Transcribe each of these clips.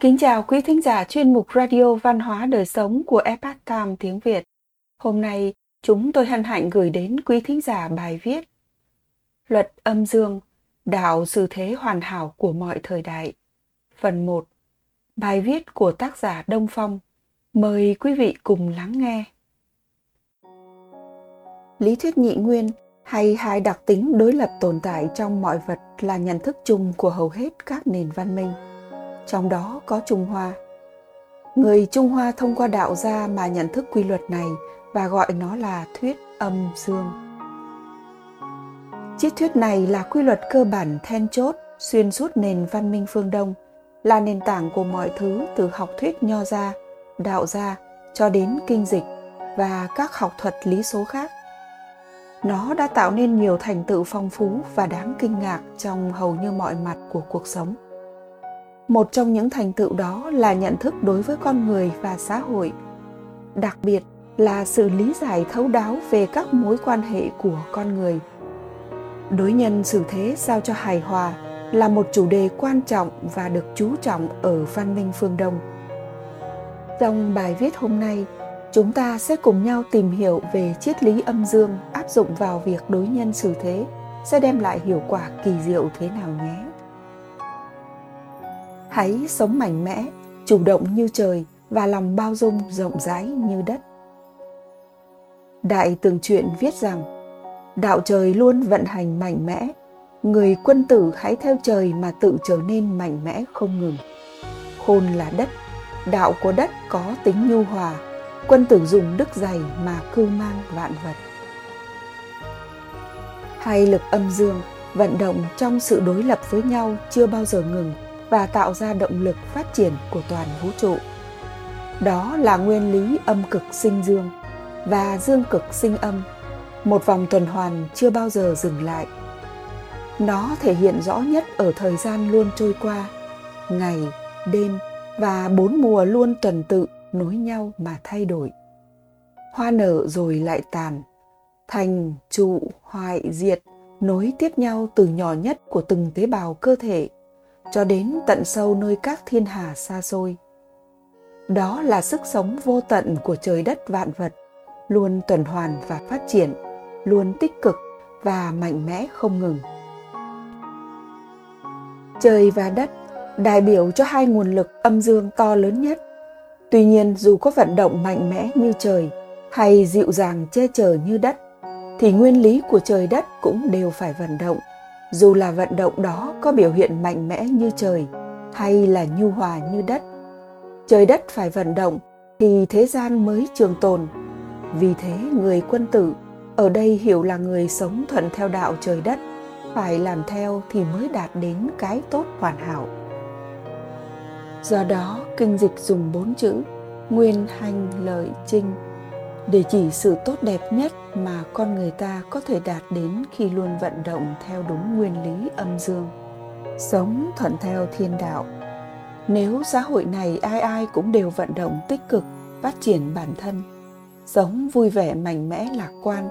Kính chào quý thính giả chuyên mục Radio Văn hóa Đời Sống của Epoch Time tiếng Việt. Hôm nay, chúng tôi hân hạnh gửi đến quý thính giả bài viết Luật âm dương, đạo sự thế hoàn hảo của mọi thời đại. Phần 1. Bài viết của tác giả Đông Phong. Mời quý vị cùng lắng nghe. Lý thuyết nhị nguyên hay hai đặc tính đối lập tồn tại trong mọi vật là nhận thức chung của hầu hết các nền văn minh trong đó có Trung Hoa. Người Trung Hoa thông qua đạo gia mà nhận thức quy luật này và gọi nó là thuyết âm dương. Triết thuyết này là quy luật cơ bản then chốt xuyên suốt nền văn minh phương Đông, là nền tảng của mọi thứ từ học thuyết nho gia, đạo gia cho đến kinh dịch và các học thuật lý số khác. Nó đã tạo nên nhiều thành tựu phong phú và đáng kinh ngạc trong hầu như mọi mặt của cuộc sống một trong những thành tựu đó là nhận thức đối với con người và xã hội, đặc biệt là sự lý giải thấu đáo về các mối quan hệ của con người. Đối nhân xử thế sao cho hài hòa là một chủ đề quan trọng và được chú trọng ở văn minh phương đông. Trong bài viết hôm nay, chúng ta sẽ cùng nhau tìm hiểu về triết lý âm dương áp dụng vào việc đối nhân xử thế, sẽ đem lại hiệu quả kỳ diệu thế nào nhé? Hãy sống mạnh mẽ, chủ động như trời và lòng bao dung rộng rãi như đất. Đại tường truyện viết rằng, đạo trời luôn vận hành mạnh mẽ, người quân tử hãy theo trời mà tự trở nên mạnh mẽ không ngừng. Khôn là đất, đạo của đất có tính nhu hòa, quân tử dùng đức dày mà cưu mang vạn vật. Hai lực âm dương vận động trong sự đối lập với nhau chưa bao giờ ngừng và tạo ra động lực phát triển của toàn vũ trụ. Đó là nguyên lý âm cực sinh dương và dương cực sinh âm, một vòng tuần hoàn chưa bao giờ dừng lại. Nó thể hiện rõ nhất ở thời gian luôn trôi qua, ngày, đêm và bốn mùa luôn tuần tự nối nhau mà thay đổi. Hoa nở rồi lại tàn, thành, trụ, hoại, diệt, nối tiếp nhau từ nhỏ nhất của từng tế bào cơ thể cho đến tận sâu nơi các thiên hà xa xôi. Đó là sức sống vô tận của trời đất vạn vật, luôn tuần hoàn và phát triển, luôn tích cực và mạnh mẽ không ngừng. Trời và đất đại biểu cho hai nguồn lực âm dương to lớn nhất. Tuy nhiên, dù có vận động mạnh mẽ như trời hay dịu dàng che chở như đất, thì nguyên lý của trời đất cũng đều phải vận động dù là vận động đó có biểu hiện mạnh mẽ như trời, hay là nhu hòa như đất, trời đất phải vận động thì thế gian mới trường tồn. Vì thế người quân tử ở đây hiểu là người sống thuận theo đạo trời đất, phải làm theo thì mới đạt đến cái tốt hoàn hảo. Do đó, kinh dịch dùng bốn chữ, nguyên, hành, lợi trinh để chỉ sự tốt đẹp nhất mà con người ta có thể đạt đến khi luôn vận động theo đúng nguyên lý âm dương. Sống thuận theo thiên đạo. Nếu xã hội này ai ai cũng đều vận động tích cực, phát triển bản thân, sống vui vẻ mạnh mẽ lạc quan,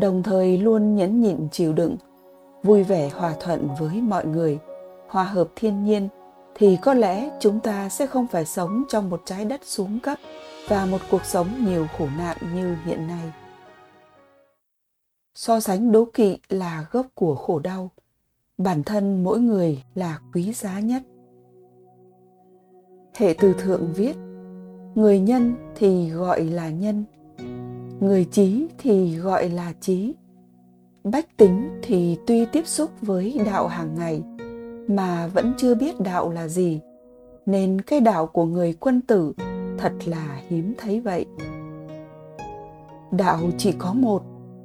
đồng thời luôn nhẫn nhịn chịu đựng, vui vẻ hòa thuận với mọi người, hòa hợp thiên nhiên, thì có lẽ chúng ta sẽ không phải sống trong một trái đất xuống cấp và một cuộc sống nhiều khổ nạn như hiện nay. So sánh đố kỵ là gốc của khổ đau, bản thân mỗi người là quý giá nhất. Hệ từ thượng viết, người nhân thì gọi là nhân, người trí thì gọi là trí, bách tính thì tuy tiếp xúc với đạo hàng ngày mà vẫn chưa biết đạo là gì, nên cái đạo của người quân tử thật là hiếm thấy vậy. Đạo chỉ có một,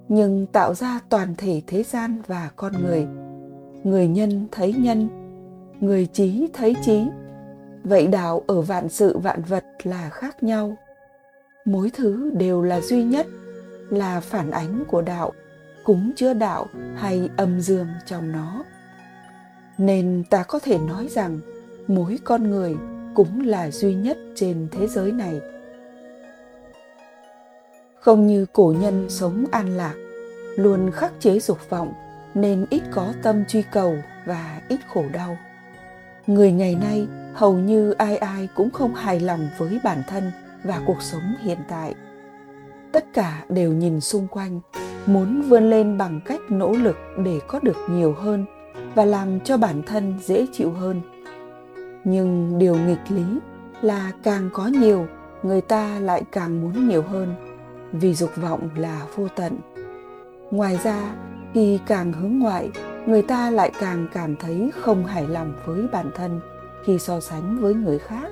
nhưng tạo ra toàn thể thế gian và con người. Người nhân thấy nhân, người trí thấy trí. Vậy đạo ở vạn sự vạn vật là khác nhau. Mỗi thứ đều là duy nhất, là phản ánh của đạo, cúng chứa đạo hay âm dương trong nó. Nên ta có thể nói rằng, mỗi con người cũng là duy nhất trên thế giới này. Không như cổ nhân sống an lạc, luôn khắc chế dục vọng nên ít có tâm truy cầu và ít khổ đau. Người ngày nay hầu như ai ai cũng không hài lòng với bản thân và cuộc sống hiện tại. Tất cả đều nhìn xung quanh, muốn vươn lên bằng cách nỗ lực để có được nhiều hơn và làm cho bản thân dễ chịu hơn nhưng điều nghịch lý là càng có nhiều, người ta lại càng muốn nhiều hơn, vì dục vọng là vô tận. Ngoài ra, khi càng hướng ngoại, người ta lại càng cảm thấy không hài lòng với bản thân khi so sánh với người khác.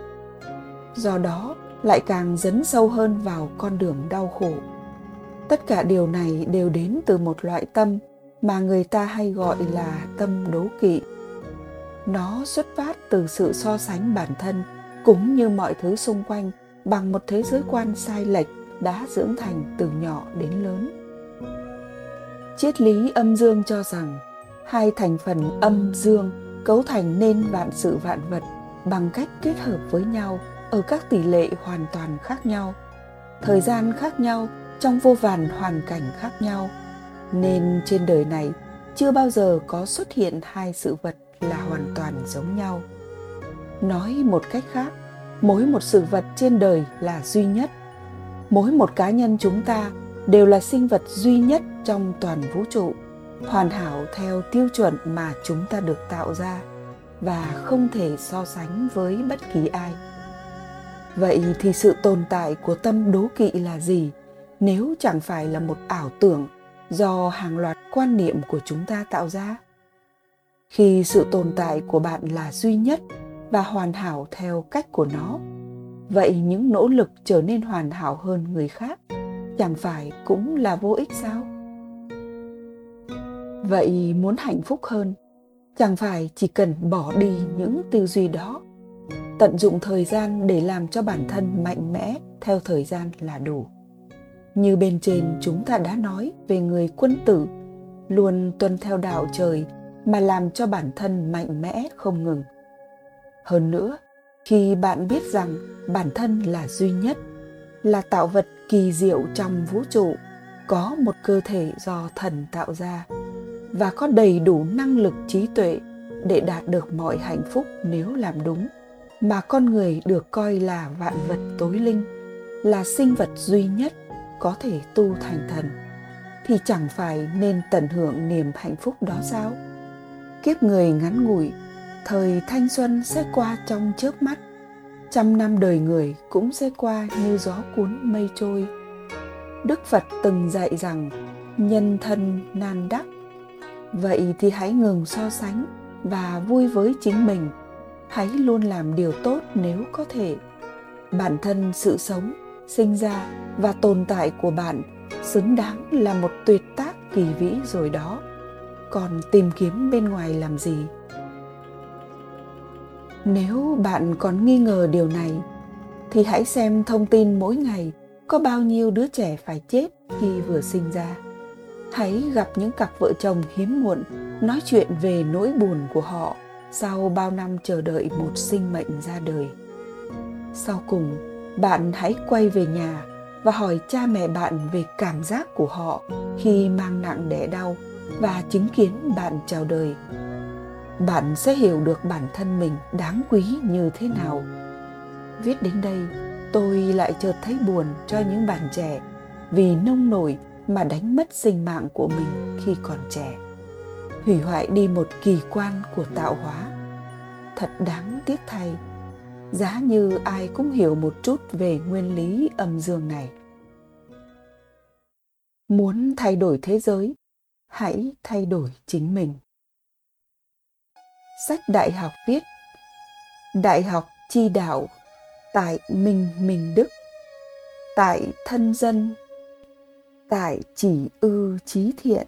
Do đó, lại càng dấn sâu hơn vào con đường đau khổ. Tất cả điều này đều đến từ một loại tâm mà người ta hay gọi là tâm đố kỵ nó xuất phát từ sự so sánh bản thân cũng như mọi thứ xung quanh bằng một thế giới quan sai lệch đã dưỡng thành từ nhỏ đến lớn. Triết lý âm dương cho rằng hai thành phần âm dương cấu thành nên vạn sự vạn vật bằng cách kết hợp với nhau ở các tỷ lệ hoàn toàn khác nhau. Thời gian khác nhau trong vô vàn hoàn cảnh khác nhau, nên trên đời này chưa bao giờ có xuất hiện hai sự vật là hoàn toàn giống nhau. Nói một cách khác, mỗi một sự vật trên đời là duy nhất. Mỗi một cá nhân chúng ta đều là sinh vật duy nhất trong toàn vũ trụ, hoàn hảo theo tiêu chuẩn mà chúng ta được tạo ra và không thể so sánh với bất kỳ ai. Vậy thì sự tồn tại của tâm đố kỵ là gì nếu chẳng phải là một ảo tưởng do hàng loạt quan niệm của chúng ta tạo ra? Khi sự tồn tại của bạn là duy nhất và hoàn hảo theo cách của nó. Vậy những nỗ lực trở nên hoàn hảo hơn người khác chẳng phải cũng là vô ích sao? Vậy muốn hạnh phúc hơn, chẳng phải chỉ cần bỏ đi những tư duy đó, tận dụng thời gian để làm cho bản thân mạnh mẽ theo thời gian là đủ. Như bên trên chúng ta đã nói về người quân tử, luôn tuân theo đạo trời mà làm cho bản thân mạnh mẽ không ngừng. Hơn nữa, khi bạn biết rằng bản thân là duy nhất, là tạo vật kỳ diệu trong vũ trụ, có một cơ thể do thần tạo ra và có đầy đủ năng lực trí tuệ để đạt được mọi hạnh phúc nếu làm đúng, mà con người được coi là vạn vật tối linh, là sinh vật duy nhất có thể tu thành thần, thì chẳng phải nên tận hưởng niềm hạnh phúc đó sao? Kiếp người ngắn ngủi, thời thanh xuân sẽ qua trong chớp mắt. Trăm năm đời người cũng sẽ qua như gió cuốn mây trôi. Đức phật từng dạy rằng, nhân thân nan đắc. Vậy thì hãy ngừng so sánh và vui với chính mình. Hãy luôn làm điều tốt nếu có thể. Bản thân sự sống, sinh ra và tồn tại của bạn xứng đáng là một tuyệt tác kỳ vĩ rồi đó còn tìm kiếm bên ngoài làm gì? Nếu bạn còn nghi ngờ điều này, thì hãy xem thông tin mỗi ngày có bao nhiêu đứa trẻ phải chết khi vừa sinh ra. Hãy gặp những cặp vợ chồng hiếm muộn nói chuyện về nỗi buồn của họ sau bao năm chờ đợi một sinh mệnh ra đời. Sau cùng, bạn hãy quay về nhà và hỏi cha mẹ bạn về cảm giác của họ khi mang nặng đẻ đau và chứng kiến bạn chào đời. Bạn sẽ hiểu được bản thân mình đáng quý như thế nào. Viết đến đây, tôi lại chợt thấy buồn cho những bạn trẻ vì nông nổi mà đánh mất sinh mạng của mình khi còn trẻ. Hủy hoại đi một kỳ quan của tạo hóa. Thật đáng tiếc thay, giá như ai cũng hiểu một chút về nguyên lý âm dương này. Muốn thay đổi thế giới hãy thay đổi chính mình. Sách đại học viết, đại học chi đạo, tại minh minh đức, tại thân dân, tại chỉ ư trí thiện.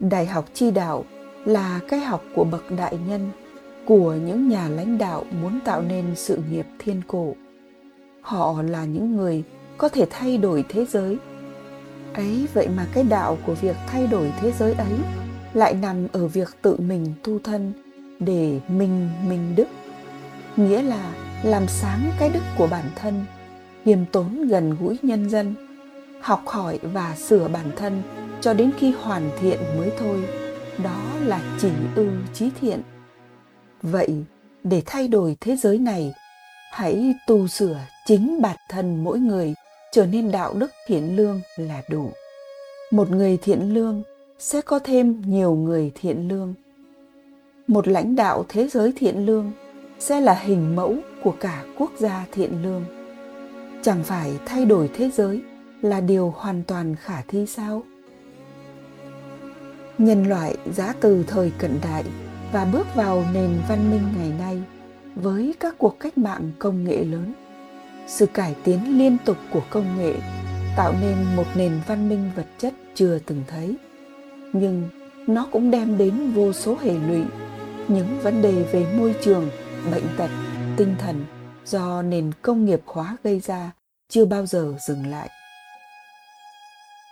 Đại học chi đạo là cái học của bậc đại nhân, của những nhà lãnh đạo muốn tạo nên sự nghiệp thiên cổ. Họ là những người có thể thay đổi thế giới ấy, vậy mà cái đạo của việc thay đổi thế giới ấy lại nằm ở việc tự mình tu thân để mình mình đức. Nghĩa là làm sáng cái đức của bản thân khiêm tốn gần gũi nhân dân, học hỏi và sửa bản thân cho đến khi hoàn thiện mới thôi. Đó là chỉ ư trí thiện. Vậy, để thay đổi thế giới này, hãy tu sửa chính bản thân mỗi người trở nên đạo đức thiện lương là đủ. Một người thiện lương sẽ có thêm nhiều người thiện lương. Một lãnh đạo thế giới thiện lương sẽ là hình mẫu của cả quốc gia thiện lương. Chẳng phải thay đổi thế giới là điều hoàn toàn khả thi sao? Nhân loại giá từ thời cận đại và bước vào nền văn minh ngày nay với các cuộc cách mạng công nghệ lớn sự cải tiến liên tục của công nghệ tạo nên một nền văn minh vật chất chưa từng thấy. Nhưng nó cũng đem đến vô số hệ lụy, những vấn đề về môi trường, bệnh tật, tinh thần do nền công nghiệp hóa gây ra chưa bao giờ dừng lại.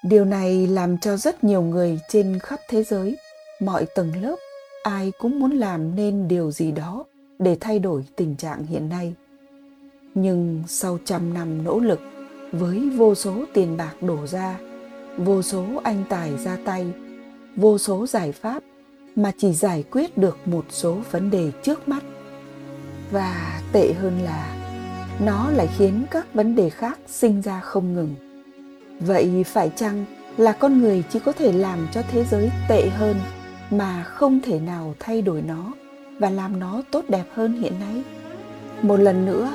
Điều này làm cho rất nhiều người trên khắp thế giới, mọi tầng lớp, ai cũng muốn làm nên điều gì đó để thay đổi tình trạng hiện nay nhưng sau trăm năm nỗ lực, với vô số tiền bạc đổ ra, vô số anh tài ra tay, vô số giải pháp mà chỉ giải quyết được một số vấn đề trước mắt. Và tệ hơn là, nó lại khiến các vấn đề khác sinh ra không ngừng. Vậy phải chăng là con người chỉ có thể làm cho thế giới tệ hơn mà không thể nào thay đổi nó và làm nó tốt đẹp hơn hiện nay? Một lần nữa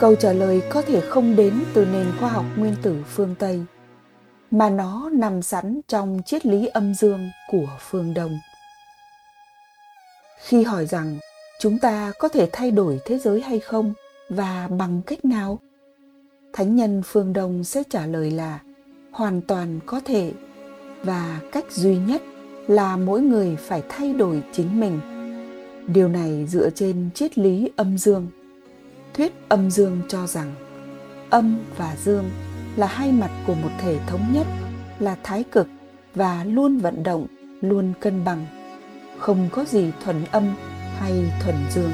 câu trả lời có thể không đến từ nền khoa học nguyên tử phương tây, mà nó nằm sẵn trong triết lý âm dương của phương đông. Khi hỏi rằng, chúng ta có thể thay đổi thế giới hay không và bằng cách nào? Thánh nhân phương đông sẽ trả lời là, hoàn toàn có thể và cách duy nhất là mỗi người phải thay đổi chính mình. Điều này dựa trên triết lý âm dương thuyết âm dương cho rằng âm và dương là hai mặt của một thể thống nhất, là thái cực và luôn vận động, luôn cân bằng. Không có gì thuần âm hay thuần dương.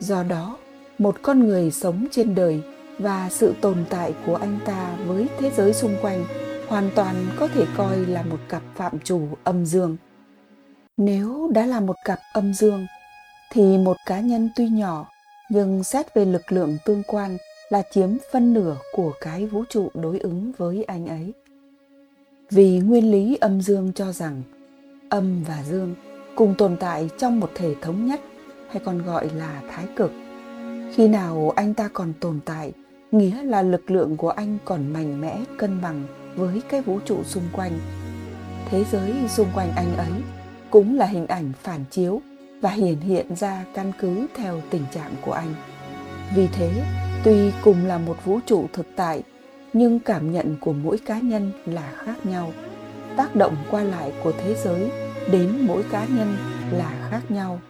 Do đó, một con người sống trên đời và sự tồn tại của anh ta với thế giới xung quanh hoàn toàn có thể coi là một cặp phạm chủ âm dương. Nếu đã là một cặp âm dương, thì một cá nhân tuy nhỏ nhưng xét về lực lượng tương quan là chiếm phân nửa của cái vũ trụ đối ứng với anh ấy. Vì nguyên lý âm dương cho rằng âm và dương cùng tồn tại trong một thể thống nhất, hay còn gọi là thái cực. Khi nào anh ta còn tồn tại, nghĩa là lực lượng của anh còn mạnh mẽ, cân bằng với cái vũ trụ xung quanh. Thế giới xung quanh anh ấy cũng là hình ảnh phản chiếu và hiển hiện ra căn cứ theo tình trạng của anh. Vì thế, tuy cùng là một vũ trụ thực tại, nhưng cảm nhận của mỗi cá nhân là khác nhau. Tác động qua lại của thế giới đến mỗi cá nhân là khác nhau.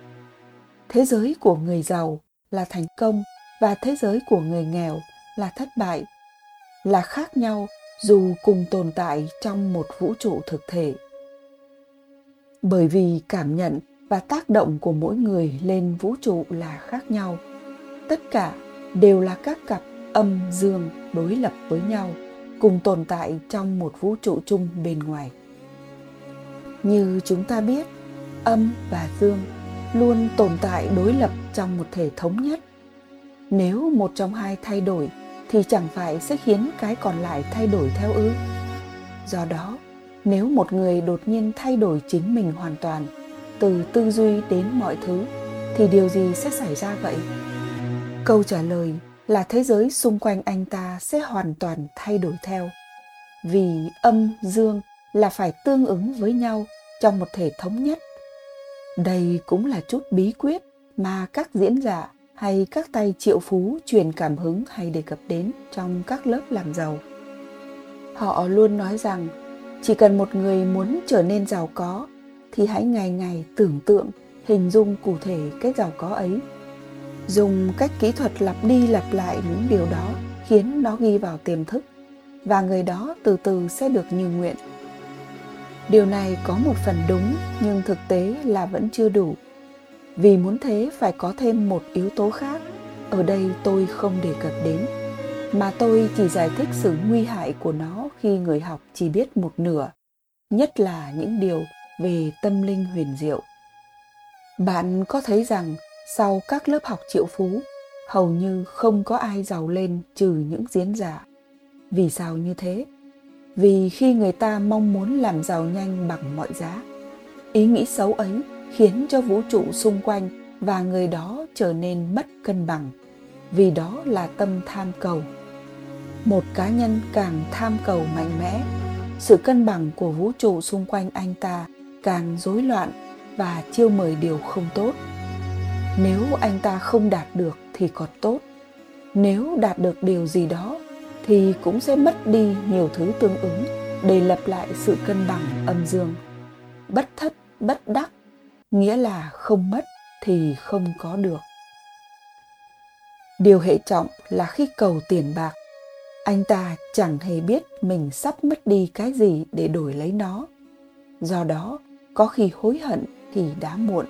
Thế giới của người giàu là thành công và thế giới của người nghèo là thất bại, là khác nhau dù cùng tồn tại trong một vũ trụ thực thể. Bởi vì cảm nhận và tác động của mỗi người lên vũ trụ là khác nhau. Tất cả đều là các cặp âm dương đối lập với nhau, cùng tồn tại trong một vũ trụ chung bên ngoài. Như chúng ta biết, âm và dương luôn tồn tại đối lập trong một thể thống nhất. Nếu một trong hai thay đổi, thì chẳng phải sẽ khiến cái còn lại thay đổi theo ư? Do đó, nếu một người đột nhiên thay đổi chính mình hoàn toàn từ tư duy đến mọi thứ, thì điều gì sẽ xảy ra vậy? Câu trả lời là thế giới xung quanh anh ta sẽ hoàn toàn thay đổi theo. Vì âm dương là phải tương ứng với nhau trong một thể thống nhất. Đây cũng là chút bí quyết mà các diễn giả hay các tay triệu phú truyền cảm hứng hay đề cập đến trong các lớp làm giàu. Họ luôn nói rằng, chỉ cần một người muốn trở nên giàu có thì hãy ngày ngày tưởng tượng, hình dung cụ thể cái giàu có ấy. Dùng cách kỹ thuật lặp đi lặp lại những điều đó khiến nó ghi vào tiềm thức, và người đó từ từ sẽ được như nguyện. Điều này có một phần đúng, nhưng thực tế là vẫn chưa đủ. Vì muốn thế phải có thêm một yếu tố khác, ở đây tôi không đề cập đến, mà tôi chỉ giải thích sự nguy hại của nó khi người học chỉ biết một nửa, nhất là những điều về tâm linh huyền diệu Bạn có thấy rằng sau các lớp học triệu phú, hầu như không có ai giàu lên trừ những diễn giả. Vì sao như thế? Vì khi người ta mong muốn làm giàu nhanh bằng mọi giá, ý nghĩ xấu ấy khiến cho vũ trụ xung quanh và người đó trở nên mất cân bằng vì đó là tâm tham cầu một cá nhân càng tham cầu mạnh mẽ sự cân bằng của vũ trụ xung quanh anh ta càng rối loạn và chiêu mời điều không tốt. Nếu anh ta không đạt được thì còn tốt. Nếu đạt được điều gì đó thì cũng sẽ mất đi nhiều thứ tương ứng để lập lại sự cân bằng âm dương. Bất thất, bất đắc, nghĩa là không mất thì không có được. Điều hệ trọng là khi cầu tiền bạc, anh ta chẳng hề biết mình sắp mất đi cái gì để đổi lấy nó. Do đó có khi hối hận thì đã muộn.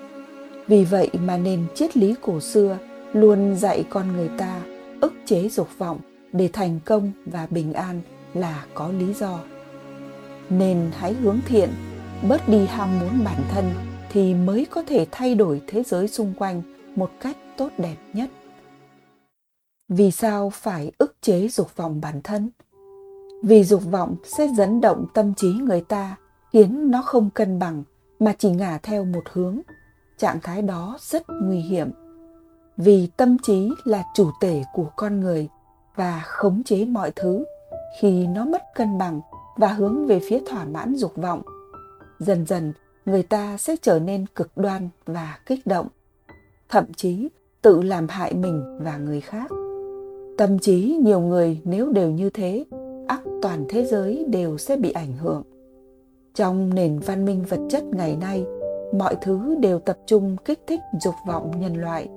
Vì vậy mà nền triết lý cổ xưa, luôn dạy con người ta ức chế dục vọng để thành công và bình an là có lý do. Nên hãy hướng thiện, bớt đi ham muốn bản thân thì mới có thể thay đổi thế giới xung quanh một cách tốt đẹp nhất. Vì sao phải ức chế dục vọng bản thân? Vì dục vọng sẽ dẫn động tâm trí người ta, khiến nó không cân bằng mà chỉ ngả theo một hướng. Trạng thái đó rất nguy hiểm, vì tâm trí là chủ tể của con người và khống chế mọi thứ khi nó mất cân bằng và hướng về phía thỏa mãn dục vọng. Dần dần, người ta sẽ trở nên cực đoan và kích động, thậm chí tự làm hại mình và người khác. Tâm trí nhiều người nếu đều như thế ắt toàn thế giới đều sẽ bị ảnh hưởng trong nền văn minh vật chất ngày nay mọi thứ đều tập trung kích thích dục vọng nhân loại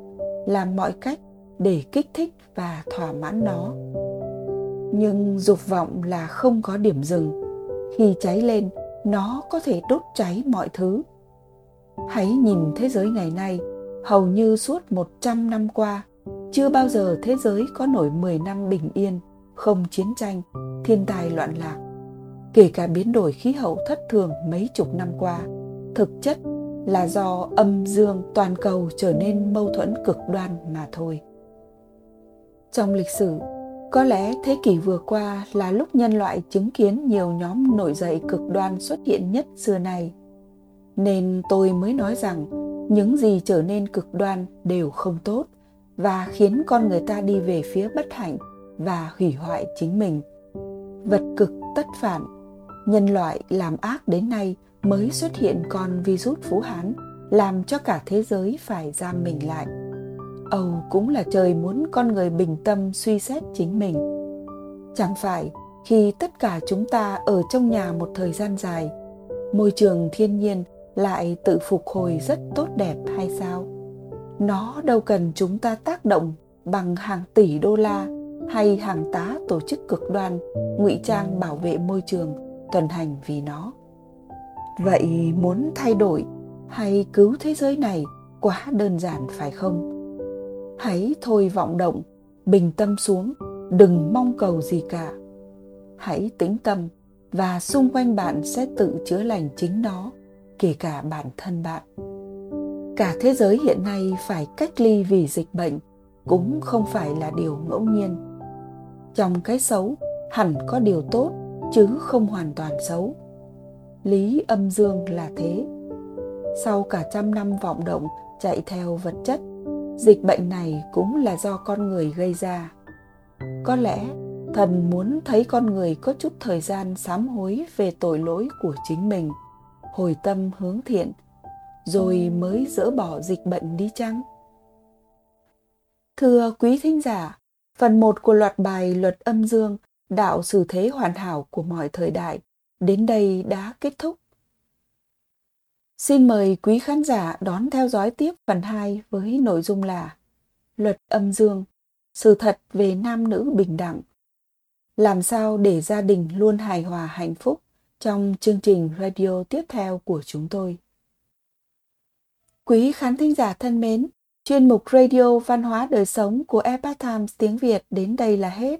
làm mọi cách để kích thích và thỏa mãn nó. Nhưng dục vọng là không có điểm dừng. Khi cháy lên nó có thể đốt cháy mọi thứ. Hãy nhìn thế giới ngày nay hầu như suốt 100 năm qua chưa bao giờ thế giới có nổi 10 năm bình yên, không chiến tranh, thiên tai loạn lạc. Kể cả biến đổi khí hậu thất thường mấy chục năm qua, thực chất là do âm dương toàn cầu trở nên mâu thuẫn cực đoan mà thôi. Trong lịch sử, có lẽ thế kỷ vừa qua là lúc nhân loại chứng kiến nhiều nhóm nổi dậy cực đoan xuất hiện nhất xưa nay. Nên tôi mới nói rằng những gì trở nên cực đoan đều không tốt và khiến con người ta đi về phía bất hạnh và hủy hoại chính mình vật cực tất phản nhân loại làm ác đến nay mới xuất hiện con virus phú hán, làm cho cả thế giới phải giam mình lại. Âu cũng là trời muốn con người bình tâm suy xét chính mình. Chẳng phải khi tất cả chúng ta ở trong nhà một thời gian dài, môi trường thiên nhiên lại tự phục hồi rất tốt đẹp hay sao? Nó đâu cần chúng ta tác động bằng hàng tỷ đô la hay hàng tá tổ chức cực đoan, ngụy trang bảo vệ môi trường tuần hành vì nó. Vậy muốn thay đổi hay cứu thế giới này quá đơn giản phải không? Hãy thôi vọng động, bình tâm xuống, đừng mong cầu gì cả. Hãy tĩnh tâm và xung quanh bạn sẽ tự chữa lành chính nó, kể cả bản thân bạn. Cả thế giới hiện nay phải cách ly vì dịch bệnh cũng không phải là điều ngẫu nhiên. Trong cái xấu, hẳn có điều tốt chứ không hoàn toàn xấu. Lý âm dương là thế. Sau cả trăm năm vọng động chạy theo vật chất dịch bệnh này cũng là do con người gây ra. Có lẽ thần muốn thấy con người có chút thời gian sám hối về tội lỗi của chính mình hồi tâm hướng thiện rồi mới dỡ bỏ dịch bệnh đi chăng? Thưa quý thính giả, phần 1 của loạt bài Luật âm dương, đạo xử thế hoàn hảo của mọi thời đại, đến đây đã kết thúc. Xin mời quý khán giả đón theo dõi tiếp phần 2 với nội dung là Luật âm dương, sự thật về nam nữ bình đẳng. Làm sao để gia đình luôn hài hòa hạnh phúc trong chương trình radio tiếp theo của chúng tôi. Quý khán thính giả thân mến, chuyên mục Radio Văn hóa Đời Sống của Epoch Times tiếng Việt đến đây là hết.